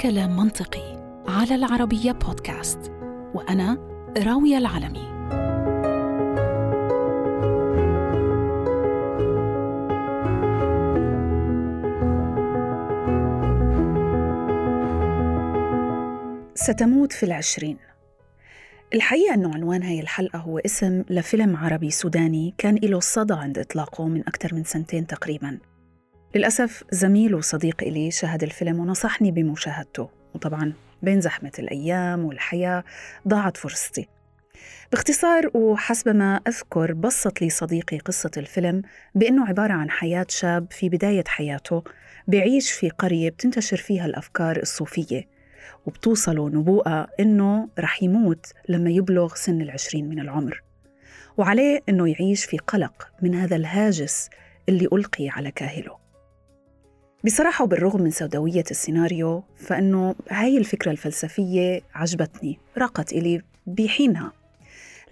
كلام منطقي على العربية بودكاست وأنا راوية العلمي. ستموت في العشرين. الحقيقة أنه عنوان هاي الحلقة هو اسم لفيلم عربي سوداني كان له صدى عند إطلاقه من أكثر من سنتين تقريباً. للأسف زميل وصديق إلي شاهد الفيلم ونصحني بمشاهدته وطبعا بين زحمة الأيام والحياة ضاعت فرصتي. باختصار وحسب ما أذكر بسط لي صديقي قصة الفيلم بأنه عبارة عن حياة شاب في بداية حياته بيعيش في قرية بتنتشر فيها الأفكار الصوفية وبتوصله نبوءة إنه رح يموت لما يبلغ سن العشرين من العمر. وعليه إنه يعيش في قلق من هذا الهاجس اللي ألقي على كاهله. بصراحة وبالرغم من سوداوية السيناريو فإنه هاي الفكرة الفلسفية عجبتني راقت إلي بحينها.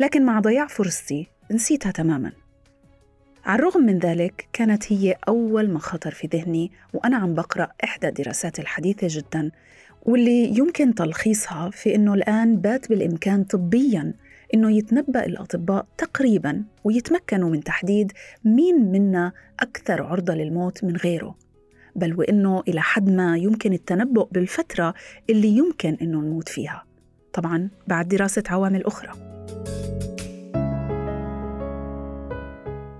لكن مع ضياع فرصتي نسيتها تماما. على الرغم من ذلك كانت هي أول ما خطر في ذهني وأنا عم بقرأ إحدى الدراسات الحديثة جدا واللي يمكن تلخيصها في أنه الآن بات بالإمكان طبياً أنه يتنبأ الأطباء تقريباً ويتمكنوا من تحديد مين منا أكثر عرضة للموت من غيره. بل وأنه إلى حد ما يمكن التنبؤ بالفترة اللي يمكن أنه نموت فيها. طبعاً بعد دراسة عوامل أخرى.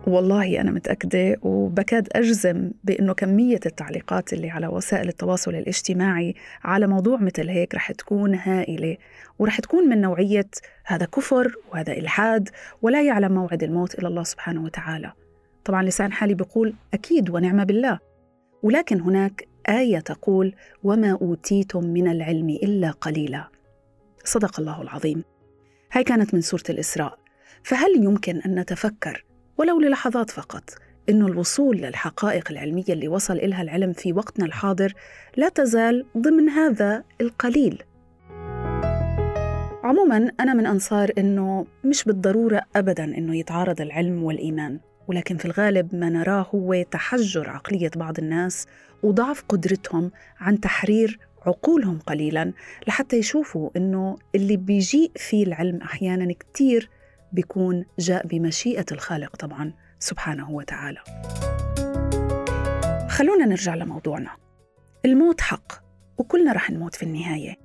والله أنا متأكدة وبكاد أجزم بأنه كمية التعليقات اللي على وسائل التواصل الاجتماعي على موضوع مثل هيك رح تكون هائلة. ورح تكون من نوعية هذا كفر وهذا إلحاد ولا يعلم موعد الموت إلا الله سبحانه وتعالى. طبعا لسان حالي بيقول أكيد ونعم بالله. ولكن هناك آية تقول وما أوتيتم من العلم إلا قليلا. صدق الله العظيم. هاي كانت من سورة الإسراء. فهل يمكن أن نتفكر ولو للحظات فقط إنه الوصول للحقائق العلمية اللي وصل إلها العلم في وقتنا الحاضر لا تزال ضمن هذا القليل؟ عموما أنا من أنصار إنه مش بالضرورة أبدا إنه يتعارض العلم والإيمان. ولكن في الغالب ما نراه هو تحجر عقلية بعض الناس وضعف قدرتهم عن تحرير عقولهم قليلا لحتى يشوفوا إنه اللي بيجيء فيه العلم أحيانا كتير بيكون جاء بمشيئة الخالق طبعا سبحانه وتعالى. خلونا نرجع لموضوعنا. الموت حق وكلنا رح نموت في النهاية.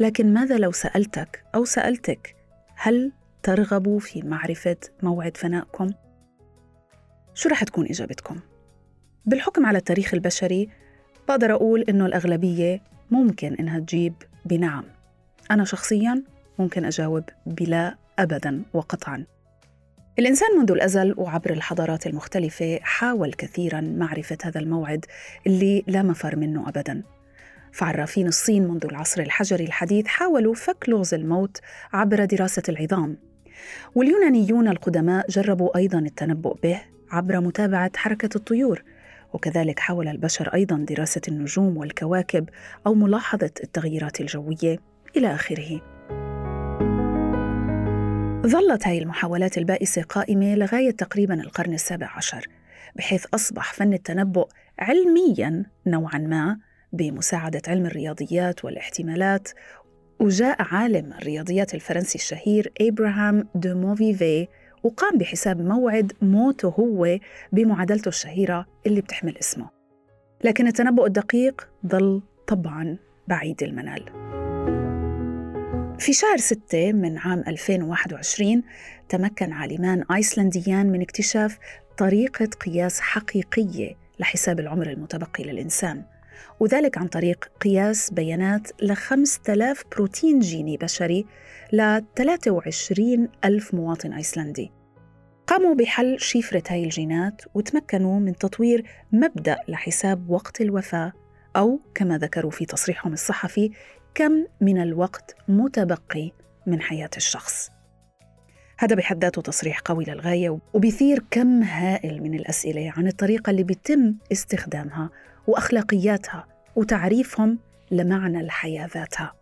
لكن ماذا لو سألتك أو سألتك هل ترغبوا في معرفة موعد فنائكم؟ شو رح تكون إجابتكم؟ بالحكم على التاريخ البشري بقدر أقول إنه الأغلبية ممكن إنها تجيب بنعم. أنا شخصياً ممكن أجاوب بلا ابدا وقطعا. الإنسان منذ الأزل وعبر الحضارات المختلفة حاول كثيرا معرفة هذا الموعد اللي لا مفر منه ابدا. فعرافين الصين منذ العصر الحجري الحديث حاولوا فك لغز الموت عبر دراسة العظام. واليونانيون القدماء جربوا أيضا التنبؤ به عبر متابعة حركة الطيور وكذلك حاول البشر أيضا دراسة النجوم والكواكب أو ملاحظة التغييرات الجوية إلى آخره. ظلت هاي المحاولات البائسة قائمة لغاية تقريبا القرن السابع عشر بحيث أصبح فن التنبؤ علميا نوعا ما بمساعدة علم الرياضيات والاحتمالات وجاء عالم الرياضيات الفرنسي الشهير إبراهام دو موافر وقام بحساب موعد موته هو بمعادلته الشهيرة اللي بتحمل اسمه. لكن التنبؤ الدقيق ظل طبعا بعيد المنال. في شهر ستة من عام 2021 تمكن عالمان أيسلنديان من اكتشاف طريقة قياس حقيقية لحساب العمر المتبقي للإنسان وذلك عن طريق قياس بيانات ل 5000 بروتين جيني بشري ل 23 ألف مواطن أيسلندي. قاموا بحل شفرة هاي الجينات وتمكنوا من تطوير مبدأ لحساب وقت الوفاة أو كما ذكروا في تصريحهم الصحفي كم من الوقت متبقي من حياة الشخص. هذا بحد ذاته تصريح قوي للغاية وبيثير كم هائل من الأسئلة عن الطريقة اللي بيتم استخدامها وأخلاقياتها وتعريفهم لمعنى الحياة ذاتها.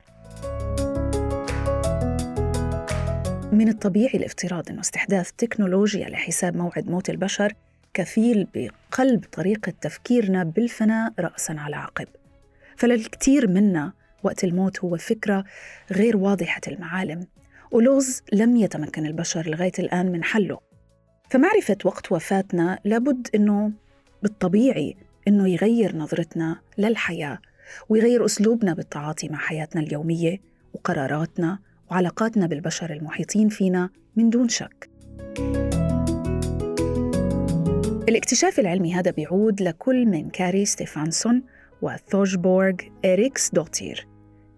من الطبيعي الافتراض أن استحداث تكنولوجيا لحساب موعد موت البشر كفيل بقلب طريقة تفكيرنا بالفناء رأسا على عقب. فللكثير منا وقت الموت هو فكرة غير واضحة المعالم ولغز لم يتمكن البشر لغاية الآن من حله. فمعرفة وقت وفاتنا لابد أنه بالطبيعي أنه يغير نظرتنا للحياة ويغير أسلوبنا بالتعاطي مع حياتنا اليومية وقراراتنا وعلاقاتنا بالبشر المحيطين فينا من دون شك. الاكتشاف العلمي هذا بيعود لكل من كاري ستيفانسون وثورجبورغ إريكس دوتير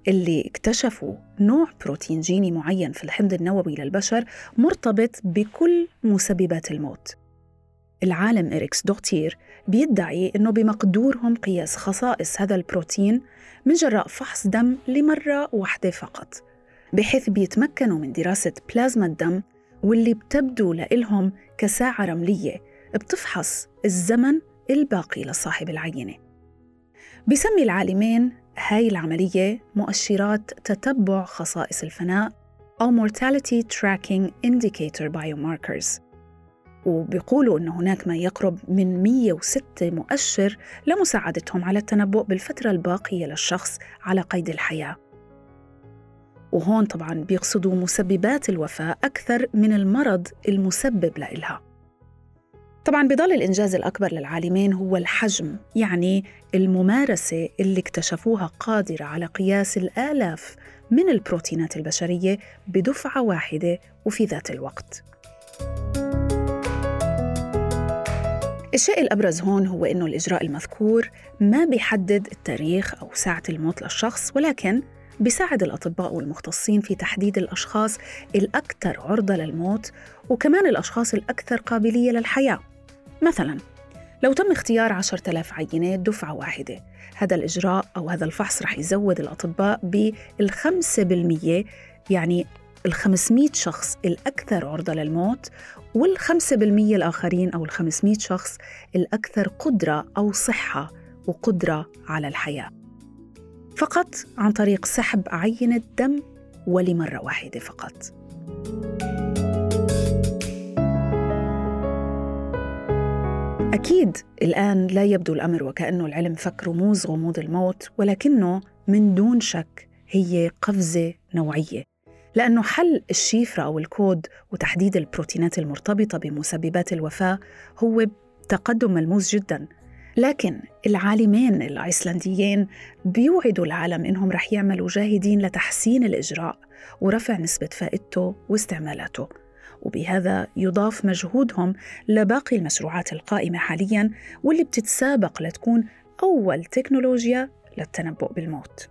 اللي اكتشفوا نوع بروتين جيني معين في الحمض النووي للبشر مرتبط بكل مسببات الموت العالم إريكس دوتير بيدعي أنه بمقدورهم قياس خصائص هذا البروتين من جراء فحص دم لمرة واحدة فقط بحيث بيتمكنوا من دراسة بلازما الدم واللي بتبدو لإلهم كساعة رملية بتفحص الزمن الباقي لصاحب العينة. بسمي العالمين هاي العملية مؤشرات تتبع خصائص الفناء أو Mortality Tracking Indicator Biomarkers. وبيقولوا أن هناك ما يقرب من 106 مؤشر لمساعدتهم على التنبؤ بالفترة الباقية للشخص على قيد الحياة. وهون طبعا بيقصدوا مسببات الوفاة أكثر من المرض المسبب لإلها. طبعا بضل الإنجاز الأكبر للعالمين هو الحجم يعني الممارسة اللي اكتشفوها قادرة على قياس الآلاف من البروتينات البشرية بدفعة واحدة وفي ذات الوقت. الشيء الأبرز هون هو إنه الإجراء المذكور ما بيحدد التاريخ أو ساعة الموت للشخص ولكن بيساعد الأطباء والمختصين في تحديد الأشخاص الأكثر عرضة للموت وكمان الأشخاص الأكثر قابلية للحياة. مثلاً لو تم اختيار 10,000 عينة دفعة واحدة هذا الإجراء أو هذا الفحص رح يزود الأطباء بالخمسة بالمية يعني ال 500 شخص الأكثر عرضة للموت والخمسة بالمية الآخرين أو ال 500 شخص الأكثر قدرة أو صحة وقدرة على الحياة. فقط عن طريق سحب عينة دم ولمرة واحدة فقط. أكيد الآن لا يبدو الأمر وكأنه العلم فك رموز غموض الموت ولكنه من دون شك هي قفزة نوعية. لأنه حل الشيفرة أو الكود وتحديد البروتينات المرتبطة بمسببات الوفاة هو تقدم ملموس جدا. لكن العالمين الأيسلنديين بيوعدوا العالم إنهم رح يعملوا جاهدين لتحسين الإجراء ورفع نسبة فائدته واستعمالاته. وبهذا يضاف مجهودهم لباقي المشروعات القائمة حاليا واللي بتتسابق لتكون أول تكنولوجيا للتنبؤ بالموت.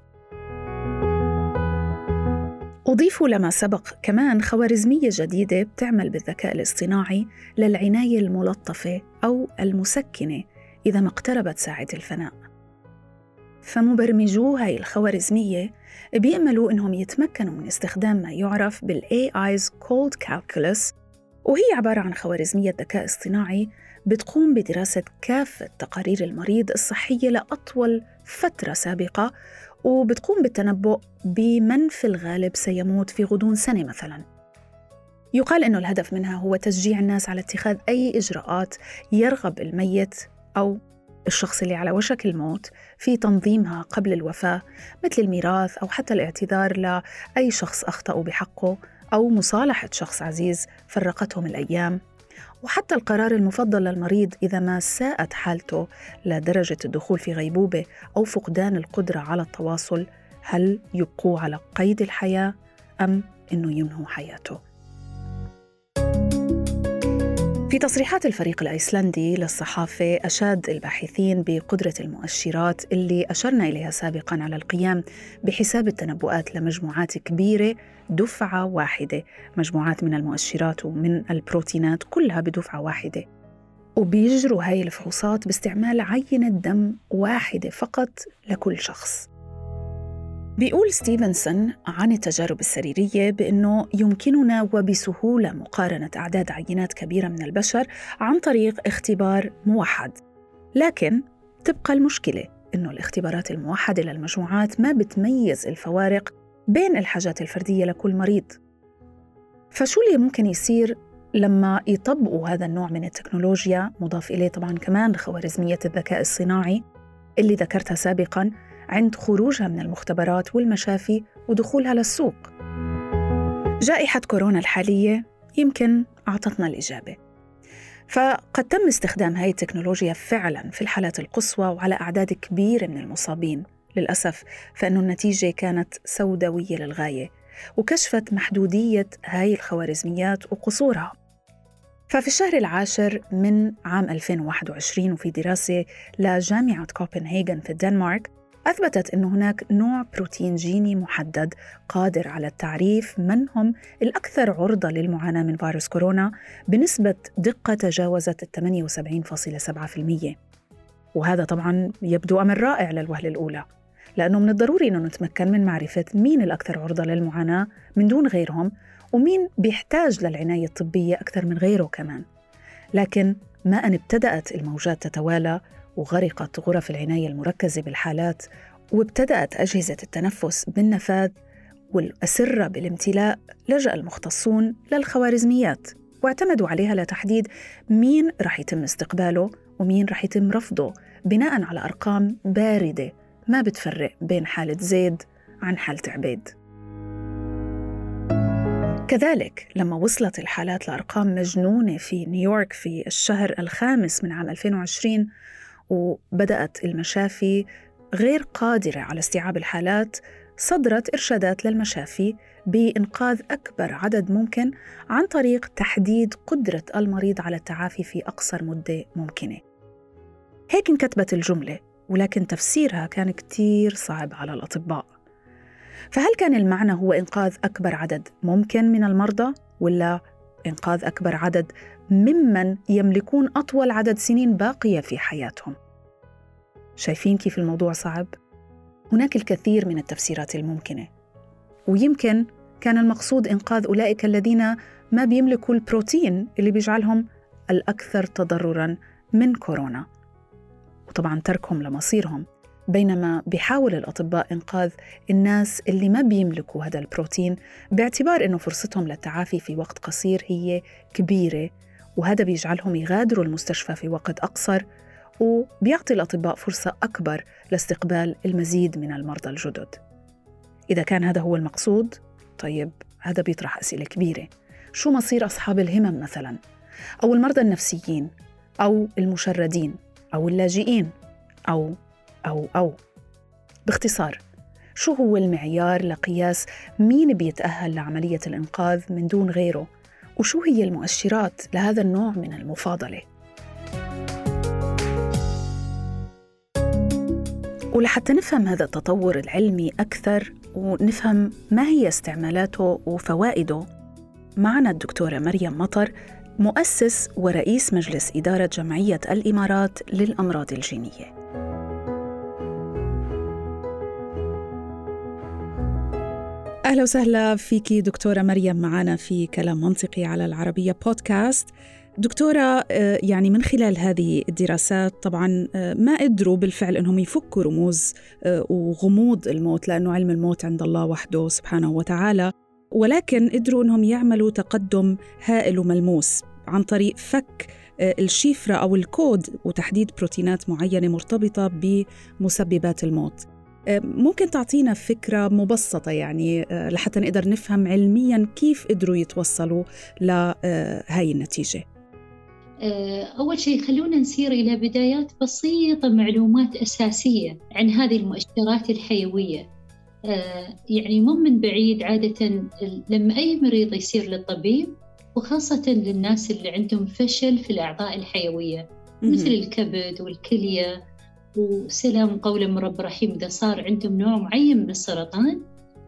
أضيف لما سبق كمان خوارزمية جديدة بتعمل بالذكاء الاصطناعي للعناية الملطفة أو المسكنة إذا ما اقتربت ساعة الفناء. فمبرمجو هاي الخوارزمية بيأملوا إنهم يتمكنوا من استخدام ما يعرف بال AI's Cold Calculus وهي عبارة عن خوارزمية ذكاء اصطناعي بتقوم بدراسة كافة تقارير المريض الصحية لأطول فترة سابقة وبتقوم بالتنبؤ بمن في الغالب سيموت في غضون سنة مثلاً. يقال أنه الهدف منها هو تشجيع الناس على اتخاذ أي إجراءات يرغب الميت أو الشخص اللي على وشك الموت في تنظيمها قبل الوفاة مثل الميراث أو حتى الاعتذار لأي شخص أخطأوا بحقه أو مصالحة شخص عزيز فرقتهم الأيام. وحتى القرار المفضل للمريض إذا ما ساءت حالته لدرجة الدخول في غيبوبة أو فقدان القدرة على التواصل هل يبقوا على قيد الحياة أم أنه ينهوا حياته؟ في تصريحات الفريق الأيسلندي للصحافة أشاد الباحثين بقدرة المؤشرات اللي أشرنا إليها سابقا على القيام بحساب التنبؤات لمجموعات كبيرة دفعة واحدة، مجموعات من المؤشرات ومن البروتينات كلها بدفعة واحدة. وبيجروا هاي الفحوصات باستعمال عينة دم واحدة فقط لكل شخص. بيقول ستيفنسون عن التجارب السريرية بأنه يمكننا وبسهولة مقارنة أعداد عينات كبيرة من البشر عن طريق اختبار موحد. لكن تبقى المشكلة أنه الاختبارات الموحدة للمجموعات ما بتميز الفوارق بين الحاجات الفردية لكل مريض. فشو اللي ممكن يصير لما يطبقوا هذا النوع من التكنولوجيا مضاف إليه طبعا كمان خوارزمية الذكاء الصناعي اللي ذكرتها سابقاً عند خروجها من المختبرات والمشافي ودخولها للسوق. جائحة كورونا الحالية يمكن أعطتنا الإجابة. فقد تم استخدام هذه التكنولوجيا فعلا في الحالات القصوى وعلى أعداد كبيرة من المصابين. للأسف فإن النتيجة كانت سوداوية للغاية وكشفت محدودية هاي الخوارزميات وقصورها. ففي الشهر العاشر من عام 2021 وفي دراسة لجامعة كوبنهاغن في الدنمارك أثبتت أن هناك نوع بروتين جيني محدد قادر على التعريف من هم الأكثر عرضة للمعاناة من فيروس كورونا بنسبة دقة تجاوزت 78.7% وهذا طبعا يبدو أمر رائع للوهلة الأولى لأنه من الضروري أنه نتمكن من معرفة مين الأكثر عرضة للمعاناة من دون غيرهم ومين بيحتاج للعناية الطبية أكثر من غيره كمان. لكن ما أن ابتدأت الموجات تتوالى وغرقت غرف العناية المركزة بالحالات وابتدأت أجهزة التنفس بالنفاذ والأسرة بالامتلاء لجأ المختصون للخوارزميات واعتمدوا عليها لتحديد مين رح يتم استقباله ومين رح يتم رفضه بناء على أرقام باردة ما بتفرق بين حالة زيد عن حالة عبيد. كذلك لما وصلت الحالات لأرقام مجنونة في نيويورك في الشهر الخامس من عام 2020 وبدأت المشافي غير قادرة على استيعاب الحالات صدرت إرشادات للمشافي بإنقاذ أكبر عدد ممكن عن طريق تحديد قدرة المريض على التعافي في أقصر مدة ممكنة. هيك انكتبت الجملة ولكن تفسيرها كان كتير صعب على الأطباء. فهل كان المعنى هو إنقاذ أكبر عدد ممكن من المرضى ولا إنقاذ أكبر عدد ممن يملكون أطول عدد سنين باقية في حياتهم. شايفين كيف الموضوع صعب؟ هناك الكثير من التفسيرات الممكنة. ويمكن كان المقصود إنقاذ أولئك الذين ما بيملكوا البروتين اللي بيجعلهم الأكثر تضرراً من كورونا. وطبعا تركهم لمصيرهم. بينما بيحاول الأطباء إنقاذ الناس اللي ما بيملكوا هذا البروتين باعتبار أنه فرصتهم للتعافي في وقت قصير هي كبيرة وهذا بيجعلهم يغادروا المستشفى في وقت أقصر وبيعطي الأطباء فرصة أكبر لاستقبال المزيد من المرضى الجدد. إذا كان هذا هو المقصود طيب هذا بيطرح أسئلة كبيرة. شو مصير أصحاب الهمم مثلا؟ أو المرضى النفسيين أو المشردين أو اللاجئين أو أو أو. باختصار شو هو المعيار لقياس مين بيتأهل لعملية الإنقاذ من دون غيره؟ وشو هي المؤشرات لهذا النوع من المفاضلة؟ ولحتى نفهم هذا التطور العلمي أكثر ونفهم ما هي استعمالاته وفوائده معنا الدكتورة مريم مطر مؤسس ورئيس مجلس إدارة جمعية الإمارات للأمراض الجينية. أهلا وسهلا فيكي دكتورة مريم معنا في كلام منطقي على العربية بودكاست. دكتورة آه، يعني من خلال هذه الدراسات طبعا آه، ما قدروا بالفعل أنهم يفكوا رموز آه، وغموض الموت لأنه علم الموت عند الله وحده سبحانه وتعالى ولكن قدروا أنهم يعملوا تقدم هائل وملموس عن طريق فك الشيفرة أو الكود وتحديد بروتينات معينة مرتبطة بمسببات الموت. ممكن تعطينا فكرة مبسطة يعني لحتى نقدر نفهم علميا كيف قدروا يتوصلوا لهاي النتيجة. آه، أول شيء خلونا نسير إلى بدايات بسيطة معلومات أساسية عن هذه المؤشرات الحيوية. آه، يعني مو من بعيد عادة لما أي مريض يصير للطبيب وخاصة للناس اللي عندهم فشل في الأعضاء الحيوية مثل الكبد والكلية. وسلام قولا من رب رحيم إذا صار عندهم نوع معين من السرطان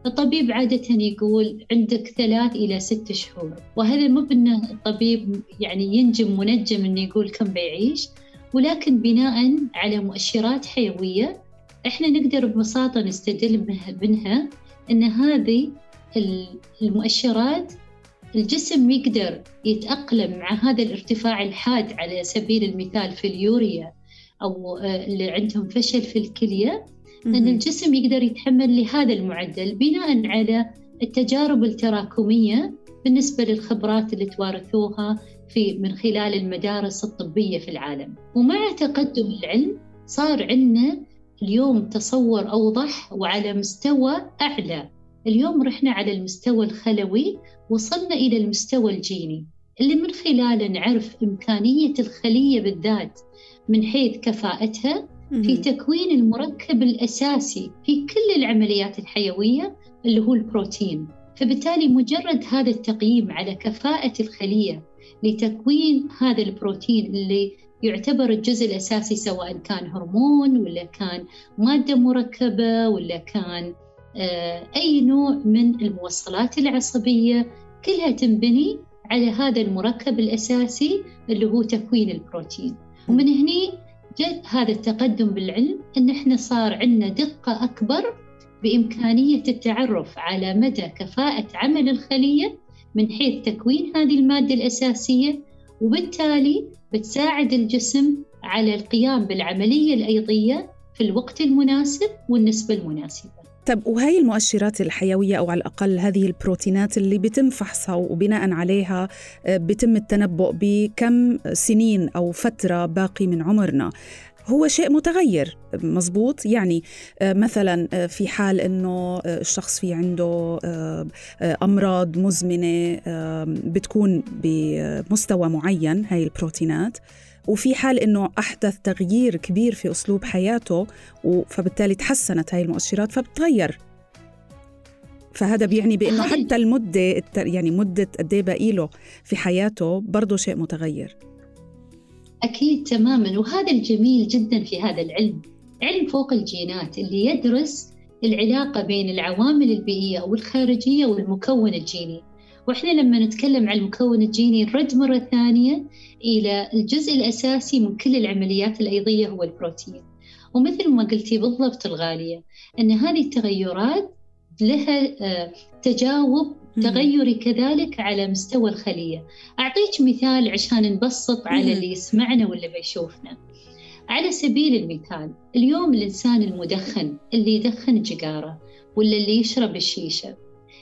الطبيب عادة يقول عندك ثلاث إلى ست شهور. وهذا مو بأنه الطبيب يعني ينجم منجم أنه يقول كم بيعيش ولكن بناء على مؤشرات حيوية إحنا نقدر ببساطة نستدل منها أن هذه المؤشرات الجسم يقدر يتأقلم مع هذا الارتفاع الحاد على سبيل المثال في اليوريا. أو آه، اللي عندهم فشل في الكلية أن الجسم يقدر يتحمل لهذا المعدل بناء على التجارب التراكمية بالنسبة للخبرات اللي توارثوها في من خلال المدارس الطبية في العالم. ومع تقدم العلم صار عندنا اليوم تصور أوضح وعلى مستوى أعلى. اليوم رحنا على المستوى الخلوي وصلنا إلى المستوى الجيني اللي من خلاله نعرف إمكانية الخلية بالذات من حيث كفاءتها في تكوين المركب الأساسي في كل العمليات الحيوية اللي هو البروتين. فبالتالي مجرد هذا التقييم على كفاءة الخلية لتكوين هذا البروتين اللي يعتبر الجزء الأساسي سواء كان هرمون ولا كان مادة مركبة ولا كان آه، أي نوع من الموصلات العصبية كلها تنبني على هذا المركب الأساسي اللي هو تكوين البروتين. ومن هني جد هذا التقدم بالعلم أن إحنا صار عندنا دقة أكبر بإمكانية التعرف على مدى كفاءة عمل الخلية من حيث تكوين هذه المادة الأساسية وبالتالي بتساعد الجسم على القيام بالعملية الأيضية في الوقت المناسب والنسبة المناسبة. طب وهي المؤشرات الحيوية أو على الأقل هذه البروتينات اللي بيتم فحصها وبناء عليها آه، بيتم التنبؤ بكم سنين أو فترة باقي من عمرنا. هو شيء متغير مزبوط يعني آه، مثلا آه، في حال إنه الشخص في عنده أمراض مزمنة بتكون بمستوى معين هاي البروتينات. وفي حال إنه أحدث تغيير كبير في أسلوب حياته فبالتالي تحسنت هاي المؤشرات فبتغير. فهذا بيعني بإنه حتى المدة يعني مدة قد إيه باقي له في حياته برضه شيء متغير. أكيد تماما. وهذا الجميل جدا في هذا العلم. علم فوق الجينات اللي يدرس العلاقة بين العوامل البيئية أو الخارجيه والمكون الجيني. وإحنا لما نتكلم عن المكون الجيني نرد مرة ثانية إلى الجزء الأساسي من كل العمليات الأيضية هو البروتين. ومثل ما قلتي بالضبط الغالية أن هذه التغيرات لها آه، تجاوب تغيري كذلك على مستوى الخلية. أعطيك مثال عشان نبسط على اللي يسمعنا واللي بيشوفنا. على سبيل المثال اليوم الإنسان المدخن اللي يدخن جيجاره ولا اللي يشرب الشيشة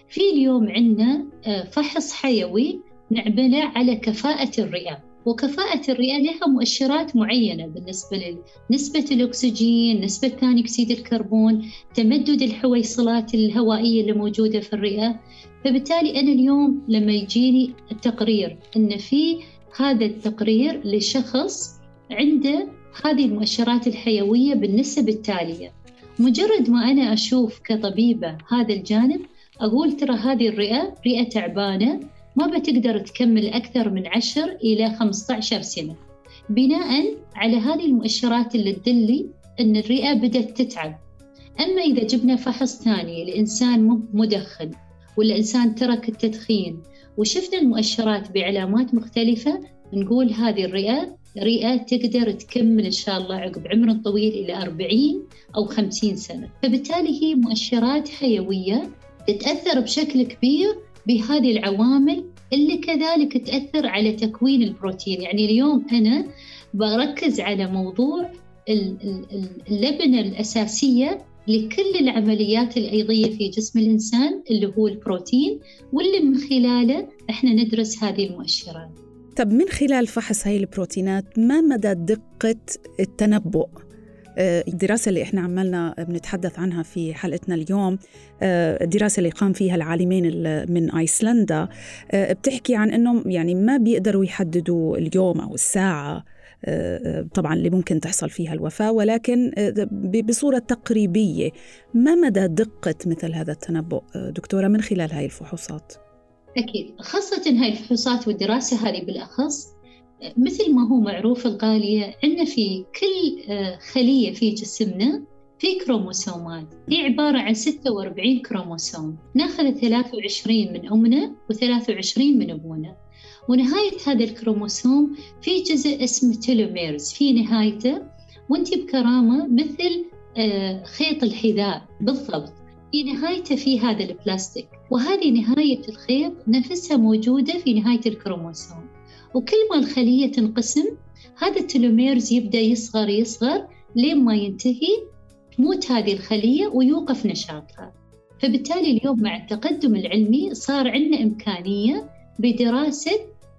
في اليوم عندنا آه، فحص حيوي نعمله على كفاءة الرئة. وكفاءة الرئة لها مؤشرات معينة بالنسبة لنسبة الأكسجين نسبة ثاني أكسيد الكربون تمدد الحويصلات الهوائية اللي موجودة في الرئة. فبالتالي أنا اليوم لما يجيني التقرير أن في هذا التقرير لشخص عنده هذه المؤشرات الحيوية بالنسب التالية. مجرد ما أنا أشوف كطبيبة هذا الجانب أقول ترى هذه الرئة رئة تعبانة ما بتقدر تكمل أكثر من 10 إلى 15 سنة. بناء على هذه المؤشرات اللي تدلي أن الرئة بدأت تتعب. أما إذا جبنا فحص ثاني لإنسان مدخن ولا إنسان ترك التدخين وشفنا المؤشرات بعلامات مختلفة نقول هذه الرئة رئة تقدر تكمل إن شاء الله عقب عمر طويل إلى 40 أو 50 سنة. فبالتالي هي مؤشرات حيوية تتأثر بشكل كبير بهذه العوامل اللي كذلك تأثر على تكوين البروتين. يعني اليوم أنا بركز على موضوع اللبنة الأساسية لكل العمليات الأيضية في جسم الإنسان اللي هو البروتين واللي من خلاله إحنا ندرس هذه المؤشرات. طب من خلال فحص هاي البروتينات ما مدى دقة التنبؤ؟ الدراسة اللي إحنا عملنا بنتحدث عنها في حلقتنا اليوم آه، الدراسة اللي قام فيها العالمين من أيسلندا آه، بتحكي عن انه يعني ما بيقدروا يحددوا اليوم أو الساعة طبعا اللي ممكن تحصل فيها الوفاة ولكن بصورة تقريبية ما مدى دقة مثل هذا التنبؤ دكتورة من خلال هاي الفحوصات؟ أكيد خاصة هاي الفحوصات والدراسة هذه بالأخص مثل ما هو معروف الغالية عندنا في كل آه، خلية في جسمنا في كروموسومات. هي عبارة عن 46 كروموسوم. ناخذ 23 من أمنا و23 من أبونا. ونهاية هذا الكروموسوم في جزء اسمه telomeres في نهايته وأنت بكرامة مثل آه، خيط الحذاء. بالضبط. في نهايته في هذا البلاستيك. وهذه نهاية الخيط نفسها موجودة في نهاية الكروموسوم. وكل ما الخلية تنقسم. هذا التلوميرز يبدأ يصغر يصغر لين ما ينتهي. تموت هذه الخلية ويوقف نشاطها. فبالتالي اليوم مع التقدم العلمي صار عندنا إمكانية بدراسة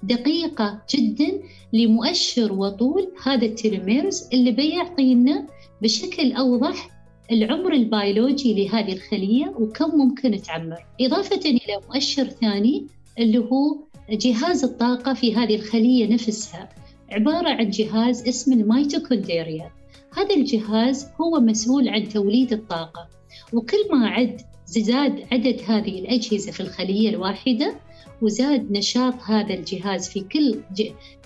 دقيقة جدا لمؤشر وطول هذا ال telomeres اللي بيعطينا بشكل أوضح العمر البيولوجي لهذه الخلية وكم ممكن تعمر. إضافة إلى مؤشر ثاني اللي هو جهاز الطاقة في هذه الخلية نفسها عبارة عن جهاز اسمه الميتوكوندريا. هذا الجهاز هو مسؤول عن توليد الطاقة وكل ما عد زاد عدد هذه الأجهزة في الخلية الواحدة وزاد نشاط هذا الجهاز في كل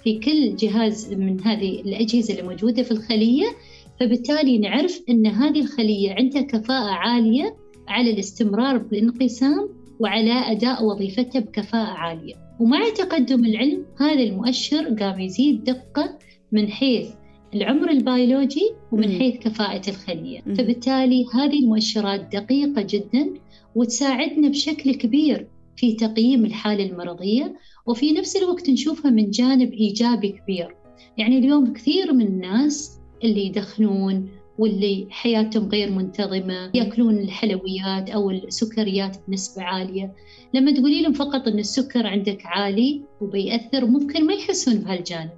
في كل جهاز من هذه الأجهزة الموجودة في الخلية فبالتالي نعرف أن هذه الخلية عندها كفاءة عالية على الاستمرار بالانقسام وعلى أداء وظيفتها بكفاءة عالية. ومع تقدم العلم هذا المؤشر قام يزيد دقة من حيث العمر البيولوجي ومن حيث كفاءة الخلية. فبالتالي هذه المؤشرات دقيقة جدا وتساعدنا بشكل كبير في تقييم الحالة المرضية وفي نفس الوقت نشوفها من جانب إيجابي كبير. يعني اليوم كثير من الناس اللي يدخنون واللي حياتهم غير منتظمة يأكلون الحلويات أو السكريات بنسبة عالية. لما تقولي لهم فقط أن السكر عندك عالي وبيأثر ممكن ما يحسون بهالجانب.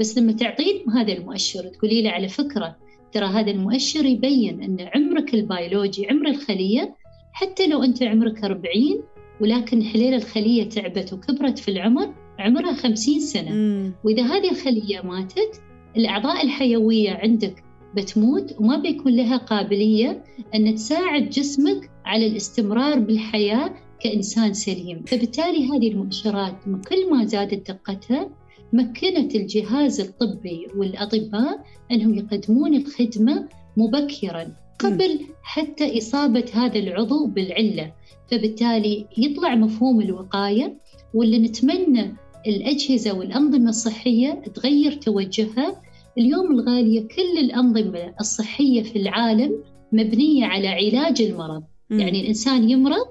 بس لما تعطيهم هذا المؤشر تقولي له على فكرة ترى هذا المؤشر يبين أن عمرك البيولوجي عمر الخلية حتى لو أنت عمرك 40 ولكن حليل الخلية تعبت وكبرت في العمر عمرها 50 سنة. مم. وإذا هذه الخلية ماتت الأعضاء الحيوية عندك بتموت وما بيكون لها قابلية أن تساعد جسمك على الاستمرار بالحياة كإنسان سليم. فبالتالي هذه المؤشرات كل ما زادت دقتها مكنت الجهاز الطبي والأطباء أنهم يقدمون الخدمة مبكرا قبل حتى إصابة هذا العضو بالعلة. فبالتالي يطلع مفهوم الوقاية واللي نتمنى الأجهزة والأنظمة الصحية تغير توجهها اليوم الغالية كل الأنظمة الصحية في العالم مبنية على علاج المرض. م. يعني الإنسان يمرض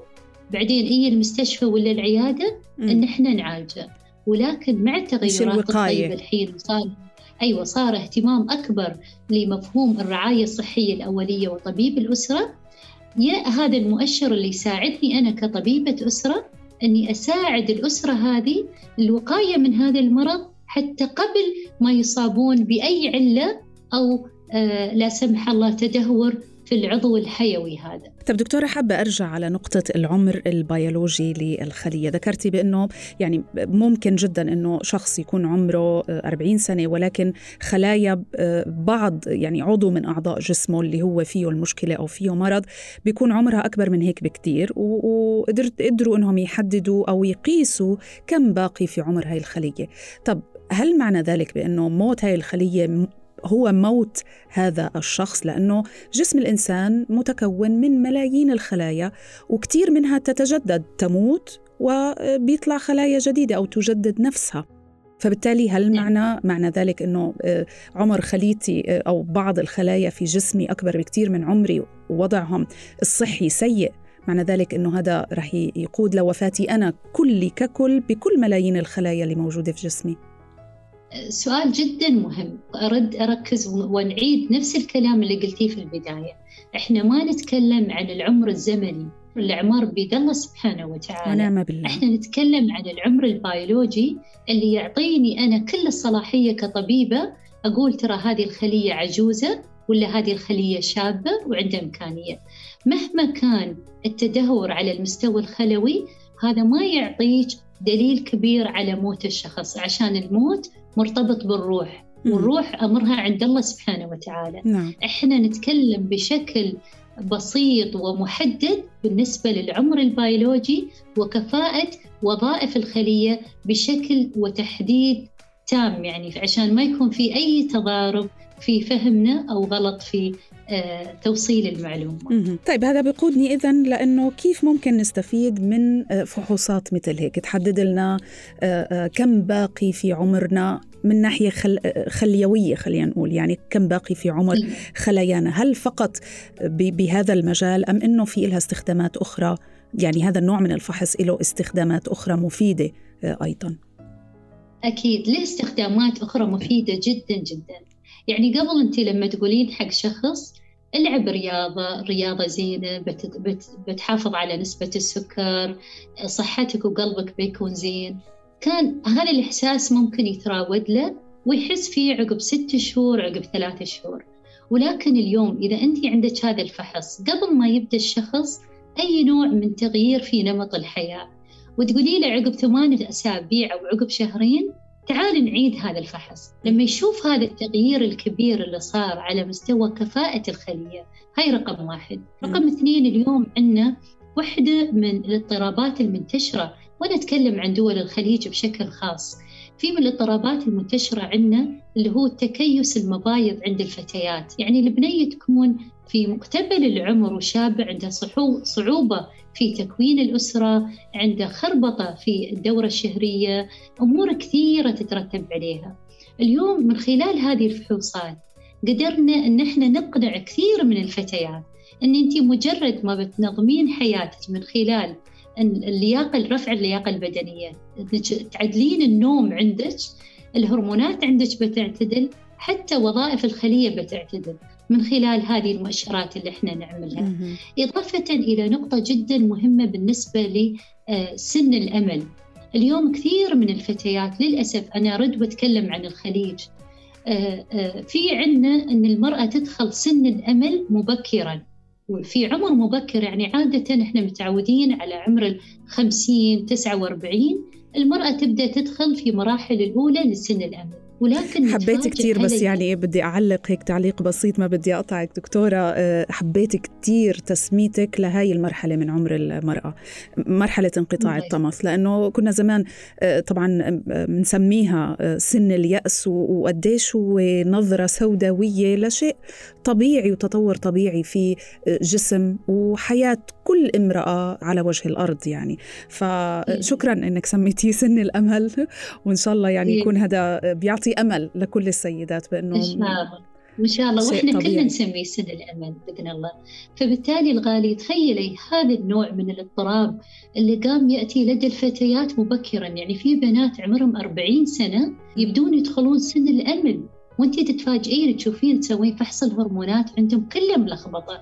بعدين إيه المستشفى ولا العيادة؟ م. إن إحنا نعالجه. ولكن مع التغيرات الطيبة الحين صار أيوة صار اهتمام أكبر لمفهوم الرعاية الصحية الأولية وطبيب الأسرة. يا هذا المؤشر اللي يساعدني أنا كطبيبة أسرة أني أساعد الأسرة هذه الوقاية من هذا المرض حتى قبل ما يصابون بأي علة أو آه لا سمح الله تدهور في العضو الحيوي هذا. طب دكتورة حابة أرجع على نقطة العمر البيولوجي للخلية. ذكرتي بأنه يعني ممكن جدا أنه شخص يكون عمره 40 سنة ولكن خلايا بعض يعني عضو من أعضاء جسمه اللي هو فيه المشكلة أو فيه مرض بيكون عمرها أكبر من هيك بكتير وقدرت قدروا أنهم يحددوا أو يقيسوا كم باقي في عمر هاي الخلية. طب هل معنى ذلك بأنه موت هاي الخلية هو موت هذا الشخص؟ لأنه جسم الإنسان متكون من ملايين الخلايا وكثير منها تتجدد تموت وبيطلع خلايا جديدة أو تجدد نفسها. فبالتالي هل نعم. معنى معنى ذلك إنه آه، عمر خليتي آه، أو بعض الخلايا في جسمي أكبر بكثير من عمري ووضعهم الصحي سيء؟ معنى ذلك إنه هذا رح يقود لوفاتي أنا كلي ككل بكل ملايين الخلايا اللي موجودة في جسمي. سؤال جدا مهم. أرد أركز ونعيد نفس الكلام اللي قلتيه في البداية. إحنا ما نتكلم عن العمر الزمني. الأعمار بيد الله سبحانه وتعالى. ونعم بالله. إحنا نتكلم عن العمر البيولوجي اللي يعطيني أنا كل الصلاحية كطبيبة. أقول ترى هذه الخلية عجوزة ولا هذه الخلية شابة وعندها إمكانية. مهما كان التدهور على المستوى الخلوي هذا ما يعطيك دليل كبير على موت الشخص. عشان الموت مرتبط بالروح. والروح أمرها عند الله سبحانه وتعالى. نعم. إحنا نتكلم بشكل بسيط ومحدد بالنسبة للعمر البيولوجي وكفاءة وظائف الخلية بشكل وتحديد تام يعني عشان ما يكون في أي تضارب في فهمنا أو غلط في آه، توصيل المعلومة. طيب هذا بيقودني إذا لأنه كيف ممكن نستفيد من آه، فحوصات مثل هيك؟ تحدد لنا آه، كم باقي في عمرنا من ناحية خل... خليوية خلينا نقول يعني كم باقي في عمر خلايانا؟ هل فقط ب... بهذا المجال أم أنه في لها استخدامات أخرى؟ يعني هذا النوع من الفحص له استخدامات أخرى مفيدة أيضا. أكيد له استخدامات أخرى مفيدة جدا جدا. يعني قبل أنت لما تقولين حق شخص العب رياضة رياضة زينة بت بت بتحافظ على نسبة السكر صحتك وقلبك بيكون زين. كان هذا الإحساس ممكن يتراود له ويحس فيه عقب ست شهور عقب ثلاثة شهور. ولكن اليوم إذا أنت عندك هذا الفحص قبل ما يبدأ الشخص أي نوع من تغيير في نمط الحياة وتقولي له عقب ثمانية أسابيع أو عقب شهرين تعال نعيد هذا الفحص. لما يشوف هذا التغيير الكبير اللي صار على مستوى كفاءة الخلية هاي رقم واحد. رقم اثنين اليوم عندنا واحدة من الاضطرابات المنتشرة وأنا أتكلم عن دول الخليج بشكل خاص. في من الاضطرابات المنتشرة عندنا اللي هو تكيس المبايض عند الفتيات. يعني البنية تكون في مقتبل العمر وشابة عنده صعوبة في تكوين الأسرة عنده خربطة في الدورة الشهرية أمور كثيرة تترتب عليها. اليوم من خلال هذه الفحوصات قدرنا أن إحنا نقنع كثير من الفتيات أن أنت مجرد ما بتنظمين حياتك من خلال اللياقة رفع اللياقة البدنية تعدلين النوم عندك الهرمونات عندك بتعتدل حتى وظائف الخلية بتعتدل. من خلال هذه المؤشرات اللي إحنا نعملها. إضافة إلى نقطة جدا مهمة بالنسبة لسن الأمل. اليوم كثير من الفتيات للأسف أنا أرد وأتكلم عن الخليج في عندنا أن المرأة تدخل سن الأمل مبكرا. في عمر مبكر يعني عادة إحنا متعودين على عمر الخمسين تسعة وأربعين المرأة تبدأ تدخل في مراحل الأولى لسن الأمل. ولكن حبيت كثير بس يعني بدي أعلق هيك تعليق بسيط ما بدي أقطعك. دكتورة أه، حبيت كثير تسميتك لهي المرحلة من عمر المرأة مرحلة انقطاع الطمث لأنه كنا زمان أه، طبعا بنسميها أه، سن اليأس وقديش هو نظرة سوداوية لشيء طبيعي وتطور طبيعي في جسم وحياة كل امرأة على وجه الأرض يعني. فشكرا أنك سميتيه سن الأمل وإن شاء الله يعني يكون هذا بيعطي أمل لكل السيدات بأنه إن شاء الله. إن شاء الله. وإحنا كلنا نسميه سن الأمل بإذن الله. فبالتالي الغالي تخيلي هذا النوع من الاضطراب اللي قام يأتي لدى الفتيات مبكرا. يعني في بنات عمرهم 40 سنة يبدون يدخلون سن الأمل. وأنت تتفاجئين تشوفين تسوين فحص الهرمونات عندهم كلها ملخبطه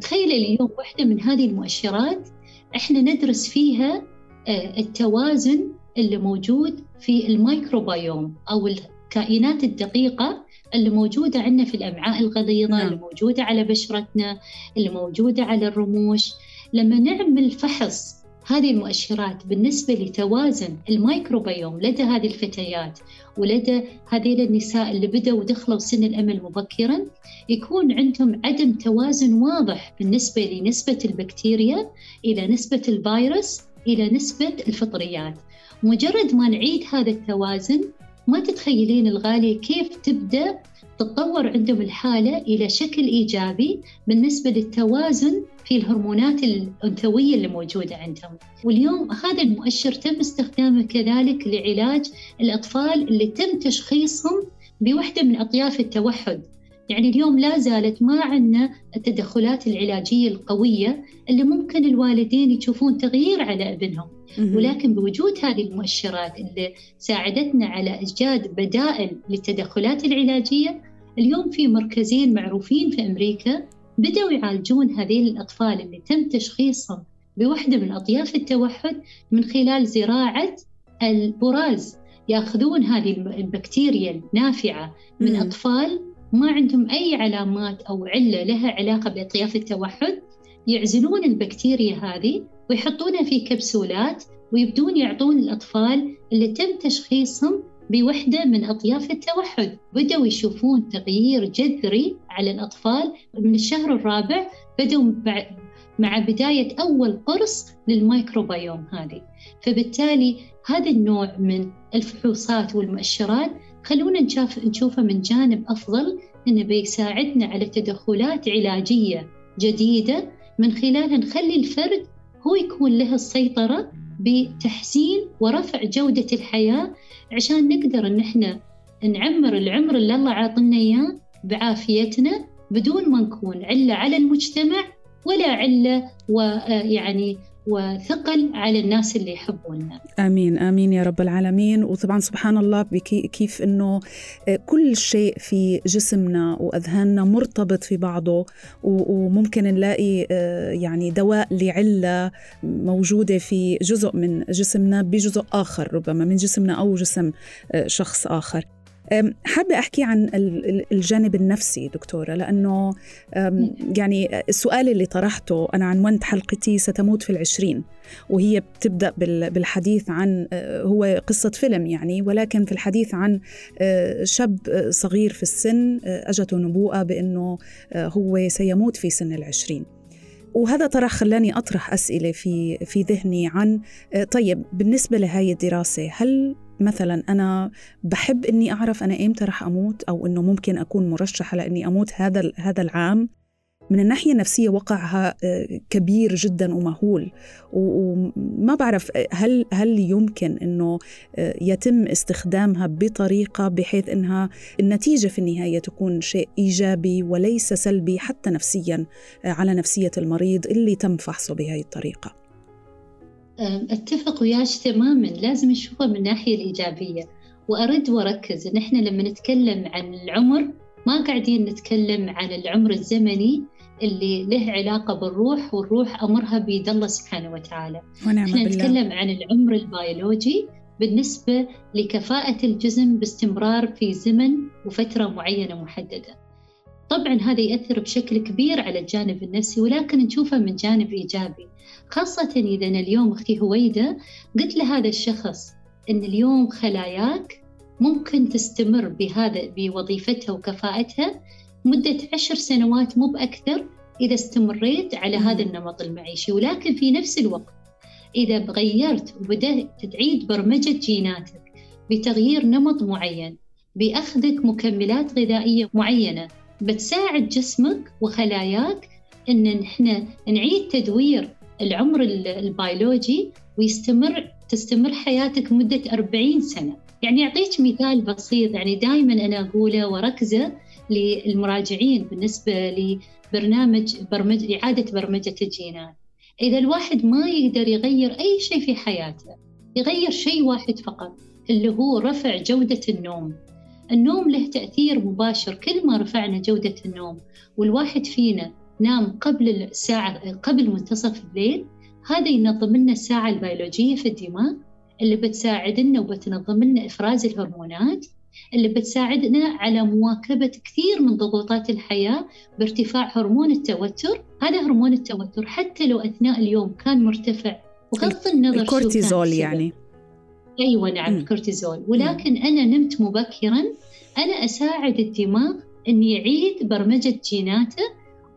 تخيلي اليوم واحدة من هذه المؤشرات إحنا ندرس فيها آه، التوازن اللي موجود في الميكروبيوم أو الكائنات الدقيقة اللي موجودة عندنا في الامعاء الغليظة نعم. اللي موجودة على بشرتنا اللي موجودة على الرموش لما نعمل فحص هذه المؤشرات بالنسبة لتوازن الميكروبيوم لدى هذه الفتيات ولدى هذه النساء اللي بدأوا ودخلوا سن الأمل مبكرا يكون عندهم عدم توازن واضح بالنسبة لنسبة البكتيريا إلى نسبة الفيروس إلى نسبة الفطريات مجرد ما نعيد هذا التوازن ما تتخيلين الغالية كيف تبدأ تتطور عندهم الحالة إلى شكل إيجابي بالنسبة للتوازن في الهرمونات الأنثوية اللي موجودة عندهم. واليوم هذا المؤشر تم استخدامه كذلك لعلاج الأطفال اللي تم تشخيصهم بوحدة من أطياف التوحد. يعني اليوم لا زالت ما عندنا التدخلات العلاجية القوية اللي ممكن الوالدين يشوفون تغيير على ابنهم. ولكن بوجود هذه المؤشرات اللي ساعدتنا على إيجاد بدائل للتدخلات العلاجية اليوم في مركزين معروفين في أمريكا بدأوا يعالجون هذه الأطفال اللي تم تشخيصهم بوحدة من أطياف التوحد من خلال زراعة البراز. ياخذون هذه البكتيريا النافعة من مم. ما عندهم أي علامات أو علة لها علاقة بأطياف التوحد يعزلون البكتيريا هذه ويحطونها في كبسولات ويبدون يعطون الأطفال اللي تم تشخيصهم بوحدة من أطياف التوحد. بدأوا يشوفون تغيير جذري على الأطفال. من الشهر الرابع بدأوا مع بداية أول قرص للميكروبيوم هذه. فبالتالي هذا النوع من الفحوصات والمؤشرات خلونا نشوف نشوفه من جانب أفضل إنه بيساعدنا على تدخلات علاجية جديدة. من خلالها نخلي الفرد هو يكون له السيطرة بتحسين ورفع جودة الحياة عشان نقدر إن إحنا نعمر العمر اللي الله عاطلنا إياه بعافيتنا بدون ما نكون علة على المجتمع ولا علة ويعني وثقل على الناس اللي يحبوننا آمين آمين يا رب العالمين. وطبعا سبحان الله كيف إنه كل شيء في جسمنا وأذهاننا مرتبط في بعضه وممكن نلاقي آه، يعني دواء لعلة موجودة في جزء من جسمنا بجزء آخر ربما من جسمنا أو جسم آه، شخص آخر. حابة أحكي عن الجانب النفسي دكتورة لأنه يعني السؤال اللي طرحته أنا عنونت حلقتي ستموت في العشرين وهي بتبدأ بالحديث عن أه، هو قصة فيلم يعني ولكن في الحديث عن أه، شاب صغير في السن أه، أجته نبوءة بأنه هو سيموت في سن العشرين. وهذا طرح خلاني أطرح أسئلة في في ذهني عن طيب بالنسبة لهاي الدراسة هل مثلا أنا بحب إني أعرف أنا إمتى رح أموت أو إنه ممكن أكون مرشحة لإني أموت هذا هذا العام؟ من الناحية النفسية وقعها آه، كبير جدا ومهول. وما بعرف هل هل يمكن إنه آه، يتم استخدامها بطريقة بحيث إنها النتيجة في النهاية تكون شيء إيجابي وليس سلبي حتى نفسيا آه، على نفسية المريض اللي تم فحصه بهذه الطريقة. أتفق وياك تماما. لازم نشوفها من الناحية الإيجابية. وأرد وأركز. إن إحنا لما نتكلم عن العمر ما قاعدين نتكلم عن العمر الزمني. اللي له علاقة بالروح والروح أمرها بيد الله سبحانه وتعالى. ونعم إحنا بالله. نتكلم عن العمر البيولوجي بالنسبة لكفاءة الجسم باستمرار في زمن وفترة معينة محددة. طبعا هذا يأثر بشكل كبير على الجانب النفسي ولكن نشوفه من جانب إيجابي. خاصة إذا أنا اليوم أختي هويدة قلت لهذا الشخص إن اليوم خلاياك ممكن تستمر بهذا بوظيفتها وكفاءتها مدة عشر سنوات مو بأكثر إذا استمريت على هذا النمط المعيشي ولكن في نفس الوقت إذا غيرت وبدأت تعيد برمجة جيناتك بتغيير نمط معين بأخذك مكملات غذائية معينة بتساعد جسمك وخلاياك إن إحنا نعيد تدوير العمر البيولوجي ويستمر تستمر حياتك مدة 40 سنة. يعني أعطيك مثال بسيط يعني دائما أنا أقوله وركزة للمراجعين بالنسبة لبرنامج برمج إعادة برمجة الجينات. إذا الواحد ما يقدر يغير أي شيء في حياته يغير شيء واحد فقط اللي هو رفع جودة النوم. النوم له تأثير مباشر كل ما رفعنا جودة النوم والواحد فينا نام قبل الساعة قبل منتصف الليل. هذا ينظم لنا الساعة البيولوجية في الدماغ اللي بتساعدنا وبتنظم لنا إفراز الهرمونات. اللي بتساعدنا على مواكبة كثير من ضغوطات الحياة بارتفاع هرمون التوتر. هذا هرمون التوتر حتى لو أثناء اليوم كان مرتفع بغض النظر الكورتيزول يعني. أيوه نعم الكورتيزول. ولكن أنا نمت مبكرا. أنا أساعد الدماغ أن يعيد برمجة جيناته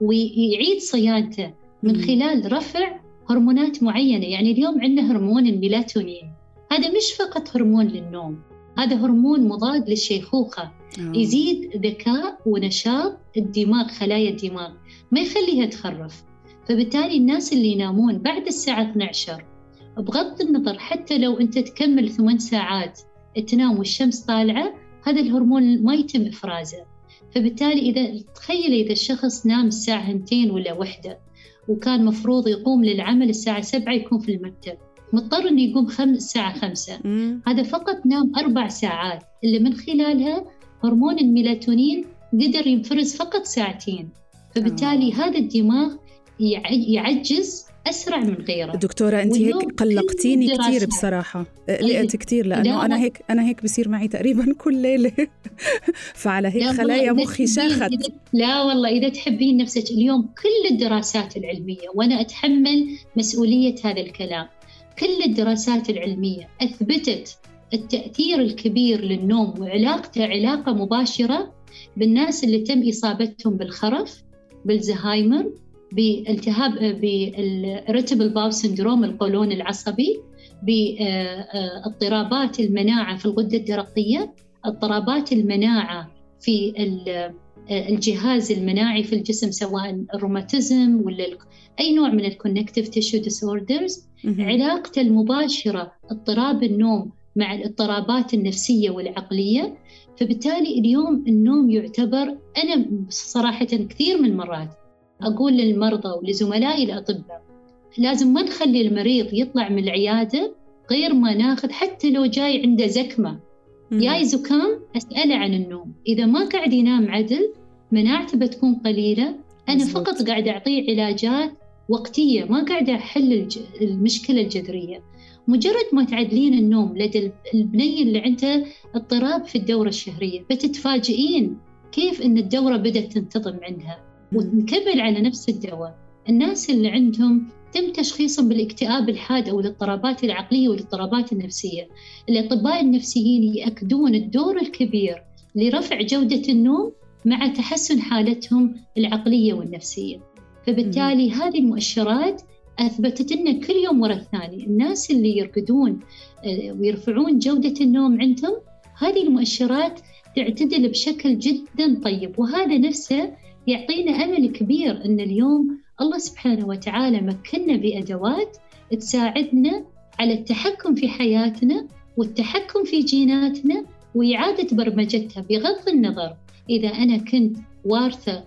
ويعيد صيانته من خلال رفع هرمونات معينة. يعني اليوم عندنا هرمون الميلاتونين. هذا مش فقط هرمون للنوم. هذا هرمون مضاد للشيخوخة. آه. يزيد ذكاء ونشاط الدماغ خلايا الدماغ. ما يخليها تخرف. فبالتالي الناس اللي ينامون بعد الساعة 12 بغض النظر حتى لو أنت تكمل ثمان ساعات تنام والشمس طالعة هذا الهرمون ما يتم إفرازه. فبالتالي إذا تخيل إذا الشخص نام الساعة 2 ولا وحدة وكان مفروض يقوم للعمل الساعة 7 يكون في المكتب. مضطر إنه يقوم خم... الساعة 5 هذا فقط نام أربع ساعات اللي من خلالها هرمون الميلاتونين قدر ينفرز فقط ساعتين. فبالتالي هذا الدماغ يعجز أسرع من غيره. دكتورة أنت هيك قلقتيني كثير بصراحة. قلقت كثير لأنه أنا هيك أنا هيك بصير معي تقريبا كل ليلة. فعلى هيك خلايا مخي شاخت لا والله إذا تحبين نفسك اليوم كل الدراسات العلمية وأنا أتحمل مسؤولية هذا الكلام. كل الدراسات العلمية أثبتت التأثير الكبير للنوم وعلاقته علاقة مباشرة بالناس اللي تم إصابتهم بالخرف بالزهايمر بالتهاب بال irritable bowel syndrome القولون العصبي باضطرابات المناعة في الغدة الدرقية اضطرابات المناعة في الجهاز المناعي في الجسم سواء الروماتيزم ولا أي نوع من ال connective tissue disorders علاقته المباشرة اضطراب النوم مع الاضطرابات النفسية والعقلية. فبالتالي اليوم النوم يعتبر أنا صراحة كثير من مرات أقول للمرضى ولزملائي الأطباء لازم ما نخلي المريض يطلع من العيادة غير ما ناخذ حتى لو جاي عنده زكمة. جاي زكام أسأله عن النوم. إذا ما قاعد ينام عدل مناعته بتكون قليلة. أنا مزبوط. فقط قاعد أعطيه علاجات وقتية ما قاعدة أحل المشكلة الجذرية. مجرد ما تعدلين النوم لدى البنية اللي عندها اضطراب في الدورة الشهرية بتتفاجئين كيف أن الدورة بدأت تنتظم عندها ونكمل على نفس الدواء. الناس اللي عندهم تم تشخيصهم بالاكتئاب الحاد أو الاضطرابات العقلية والاضطرابات النفسية. الأطباء النفسيين يأكدون الدور الكبير لرفع جودة النوم مع تحسن حالتهم العقلية والنفسية. فبالتالي هذه المؤشرات أثبتت لنا كل يوم ورا الثاني الناس اللي يرقدون آه، ويرفعون جودة النوم عندهم هذه المؤشرات تعتدل بشكل جدا طيب. وهذا نفسه يعطينا أمل كبير أن اليوم الله سبحانه وتعالى مكننا بأدوات تساعدنا على التحكم في حياتنا والتحكم في جيناتنا وإعادة برمجتها بغض النظر إذا أنا كنت وارثة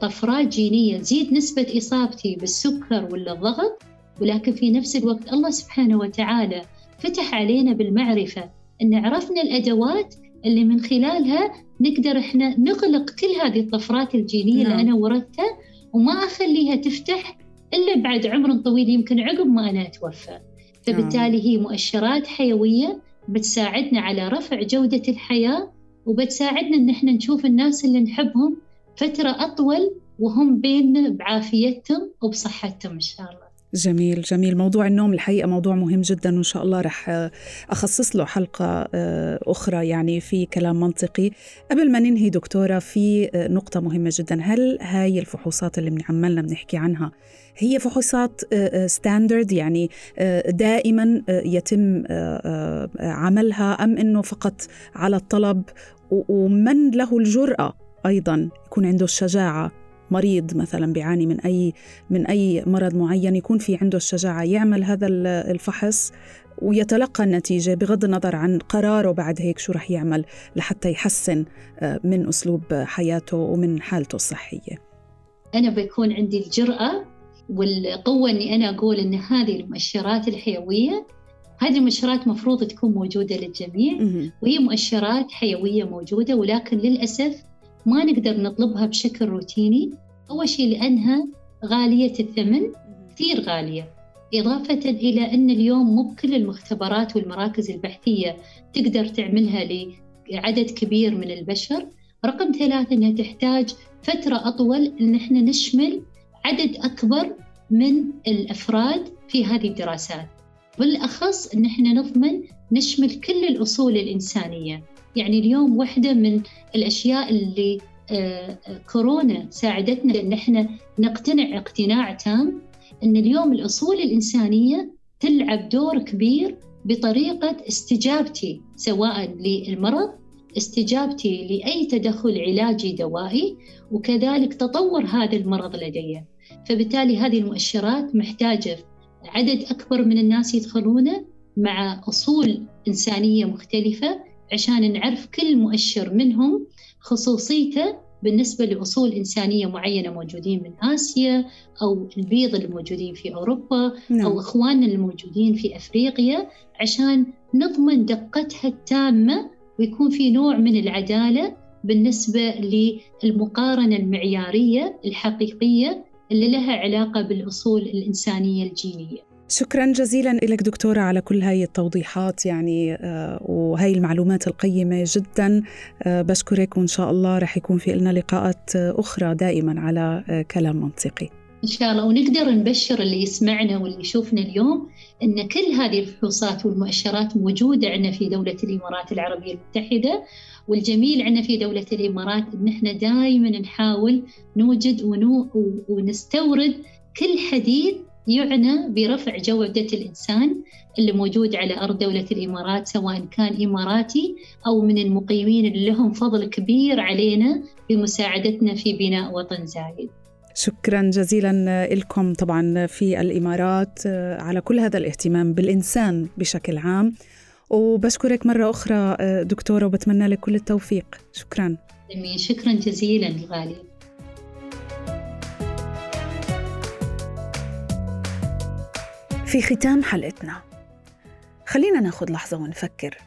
طفرات جينية تزيد نسبة إصابتي بالسكر ولا الضغط؟ ولكن في نفس الوقت الله سبحانه وتعالى فتح علينا بالمعرفة أن عرفنا الأدوات اللي من خلالها نقدر إحنا نغلق كل هذه الطفرات الجينية نعم. اللي أنا ورثتها وما أخليها تفتح إلا بعد عمر طويل يمكن عقب ما أنا أتوفى. فبالتالي هي مؤشرات حيوية بتساعدنا على رفع جودة الحياة وبتساعدنا إن إحنا نشوف الناس اللي نحبهم فترة أطول وهم بيننا بعافيتهم وبصحتهم إن شاء الله. جميل جميل. موضوع النوم الحقيقة موضوع مهم جدا وإن شاء الله رح أخصص له حلقة آه، أخرى يعني في كلام منطقي. قبل ما ننهي دكتورة في آه، نقطة مهمة جدا. هل هاي الفحوصات اللي بنعملنا بنحكي عنها هي فحوصات ستاندرد آه، يعني دائما يتم عملها أم أنه فقط على الطلب ومن له الجرأة أيضا يكون عنده الشجاعة. مريض مثلا بيعاني من أي من أي مرض معين يكون في عنده الشجاعة يعمل هذا الفحص ويتلقى النتيجة بغض النظر عن قراره بعد هيك شو رح يعمل لحتى يحسن آه، من أسلوب حياته ومن حالته الصحية. أنا بيكون عندي الجرأة والقوة أني أنا أقول أن هذه المؤشرات الحيوية هذه المؤشرات مفروض تكون موجودة للجميع وهي مؤشرات حيوية موجودة ولكن للأسف ما نقدر نطلبها بشكل روتيني. أول شيء لأنها غالية الثمن كثير غالية. إضافة إلى أن اليوم مو بكل المختبرات والمراكز البحثية تقدر تعملها لعدد كبير من البشر. رقم ثلاثة أنها تحتاج فترة أطول أن إحنا نشمل عدد أكبر من الأفراد في هذه الدراسات. بالأخص أن إحنا نضمن نشمل كل الأصول الإنسانية. يعني اليوم واحدة من الأشياء اللي آه، كورونا ساعدتنا أن إحنا نقتنع اقتناع تام أن اليوم الأصول الإنسانية تلعب دور كبير بطريقة استجابتي سواء للمرض استجابتي لأي تدخل علاجي دوائي وكذلك تطور هذا المرض لدي. فبالتالي هذه المؤشرات محتاجة عدد أكبر من الناس يدخلونه مع أصول إنسانية مختلفة عشان نعرف كل مؤشر منهم خصوصيته بالنسبة لأصول إنسانية معينة موجودين من آسيا أو البيض الموجودين في أوروبا نعم. أو إخواننا الموجودين في أفريقيا عشان نضمن دقتها التامة ويكون في نوع من العدالة بالنسبة للمقارنة المعيارية الحقيقية اللي لها علاقة بالأصول الإنسانية الجينية. شكرا جزيلا لك دكتورة على كل هاي التوضيحات يعني آه، وهي المعلومات القيمة جدا. آه، بشكرك وإن شاء الله رح يكون في لنا لقاءات أخرى دائما على آه، كلام منطقي. إن شاء الله. ونقدر نبشر اللي يسمعنا واللي يشوفنا اليوم أن كل هذه الفحوصات والمؤشرات موجودة عندنا في دولة الإمارات العربية المتحدة. والجميل عندنا في دولة الإمارات أن إحنا دائما نحاول نوجد ونو ونستورد كل حديث يعنى برفع جودة الإنسان اللي موجود على أرض دولة الإمارات سواء كان إماراتي أو من المقيمين اللي لهم فضل كبير علينا بمساعدتنا في بناء وطن زايد. شكرا جزيلا لكم طبعا في الإمارات آه، على كل هذا الاهتمام بالإنسان بشكل عام. وبشكرك مرة أخرى آه، دكتورة وبتمنى لك كل التوفيق شكرا شكرا جزيلا غالي في ختام حلقتنا خلينا ناخذ لحظة ونفكر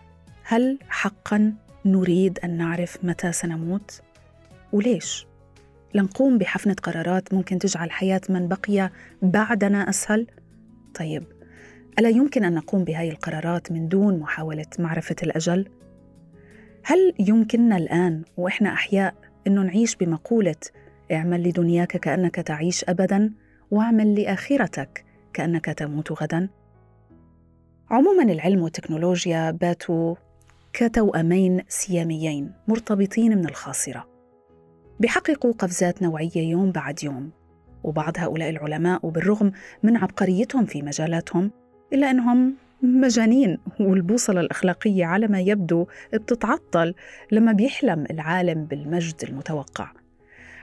هل حقا نريد أن نعرف متى سنموت؟ وليش؟ لنقوم بحفنة قرارات ممكن تجعل حياة من بقي بعدنا أسهل؟ طيب ألا يمكن أن نقوم بهذه القرارات من دون محاولة معرفة الأجل؟ هل يمكننا الآن وإحنا أحياء انه نعيش بمقولة اعمل لدنياك كأنك تعيش ابدا واعمل لآخرتك كأنك تموت غدا عموما العلم والتكنولوجيا باتوا كتوأمين سياميين مرتبطين من الخاصرة. بيحققوا قفزات نوعية يوم بعد يوم وبعض هؤلاء العلماء وبالرغم من عبقريتهم في مجالاتهم إلا أنهم مجانين والبوصلة الأخلاقية على ما يبدو بتتعطل لما بيحلم العالم بالمجد المتوقع.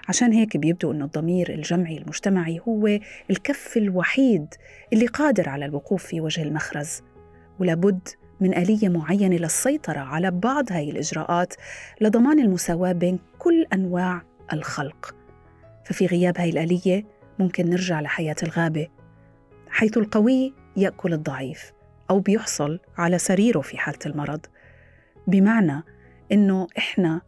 عشان هيك بيبدو أن الضمير الجمعي المجتمعي هو الكف الوحيد اللي قادر على الوقوف في وجه المخرز ولابد من آلية معينة للسيطرة على بعض هاي الإجراءات لضمان المساواة بين كل أنواع الخلق. ففي غياب هاي الآلية ممكن نرجع لحياة الغابة حيث القوي يأكل الضعيف أو بيحصل على سريره في حالة المرض. بمعنى إنه إحنا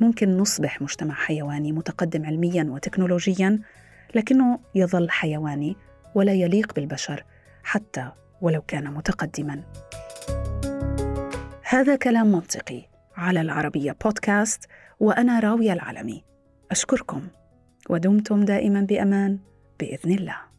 ممكن نصبح مجتمع حيواني متقدم علميا وتكنولوجيا لكنه يظل حيواني ولا يليق بالبشر حتى ولو كان متقدما. هذا كلام منطقي على العربية بودكاست وأنا راوية العالمي. أشكركم ودمتم دائما بأمان بإذن الله.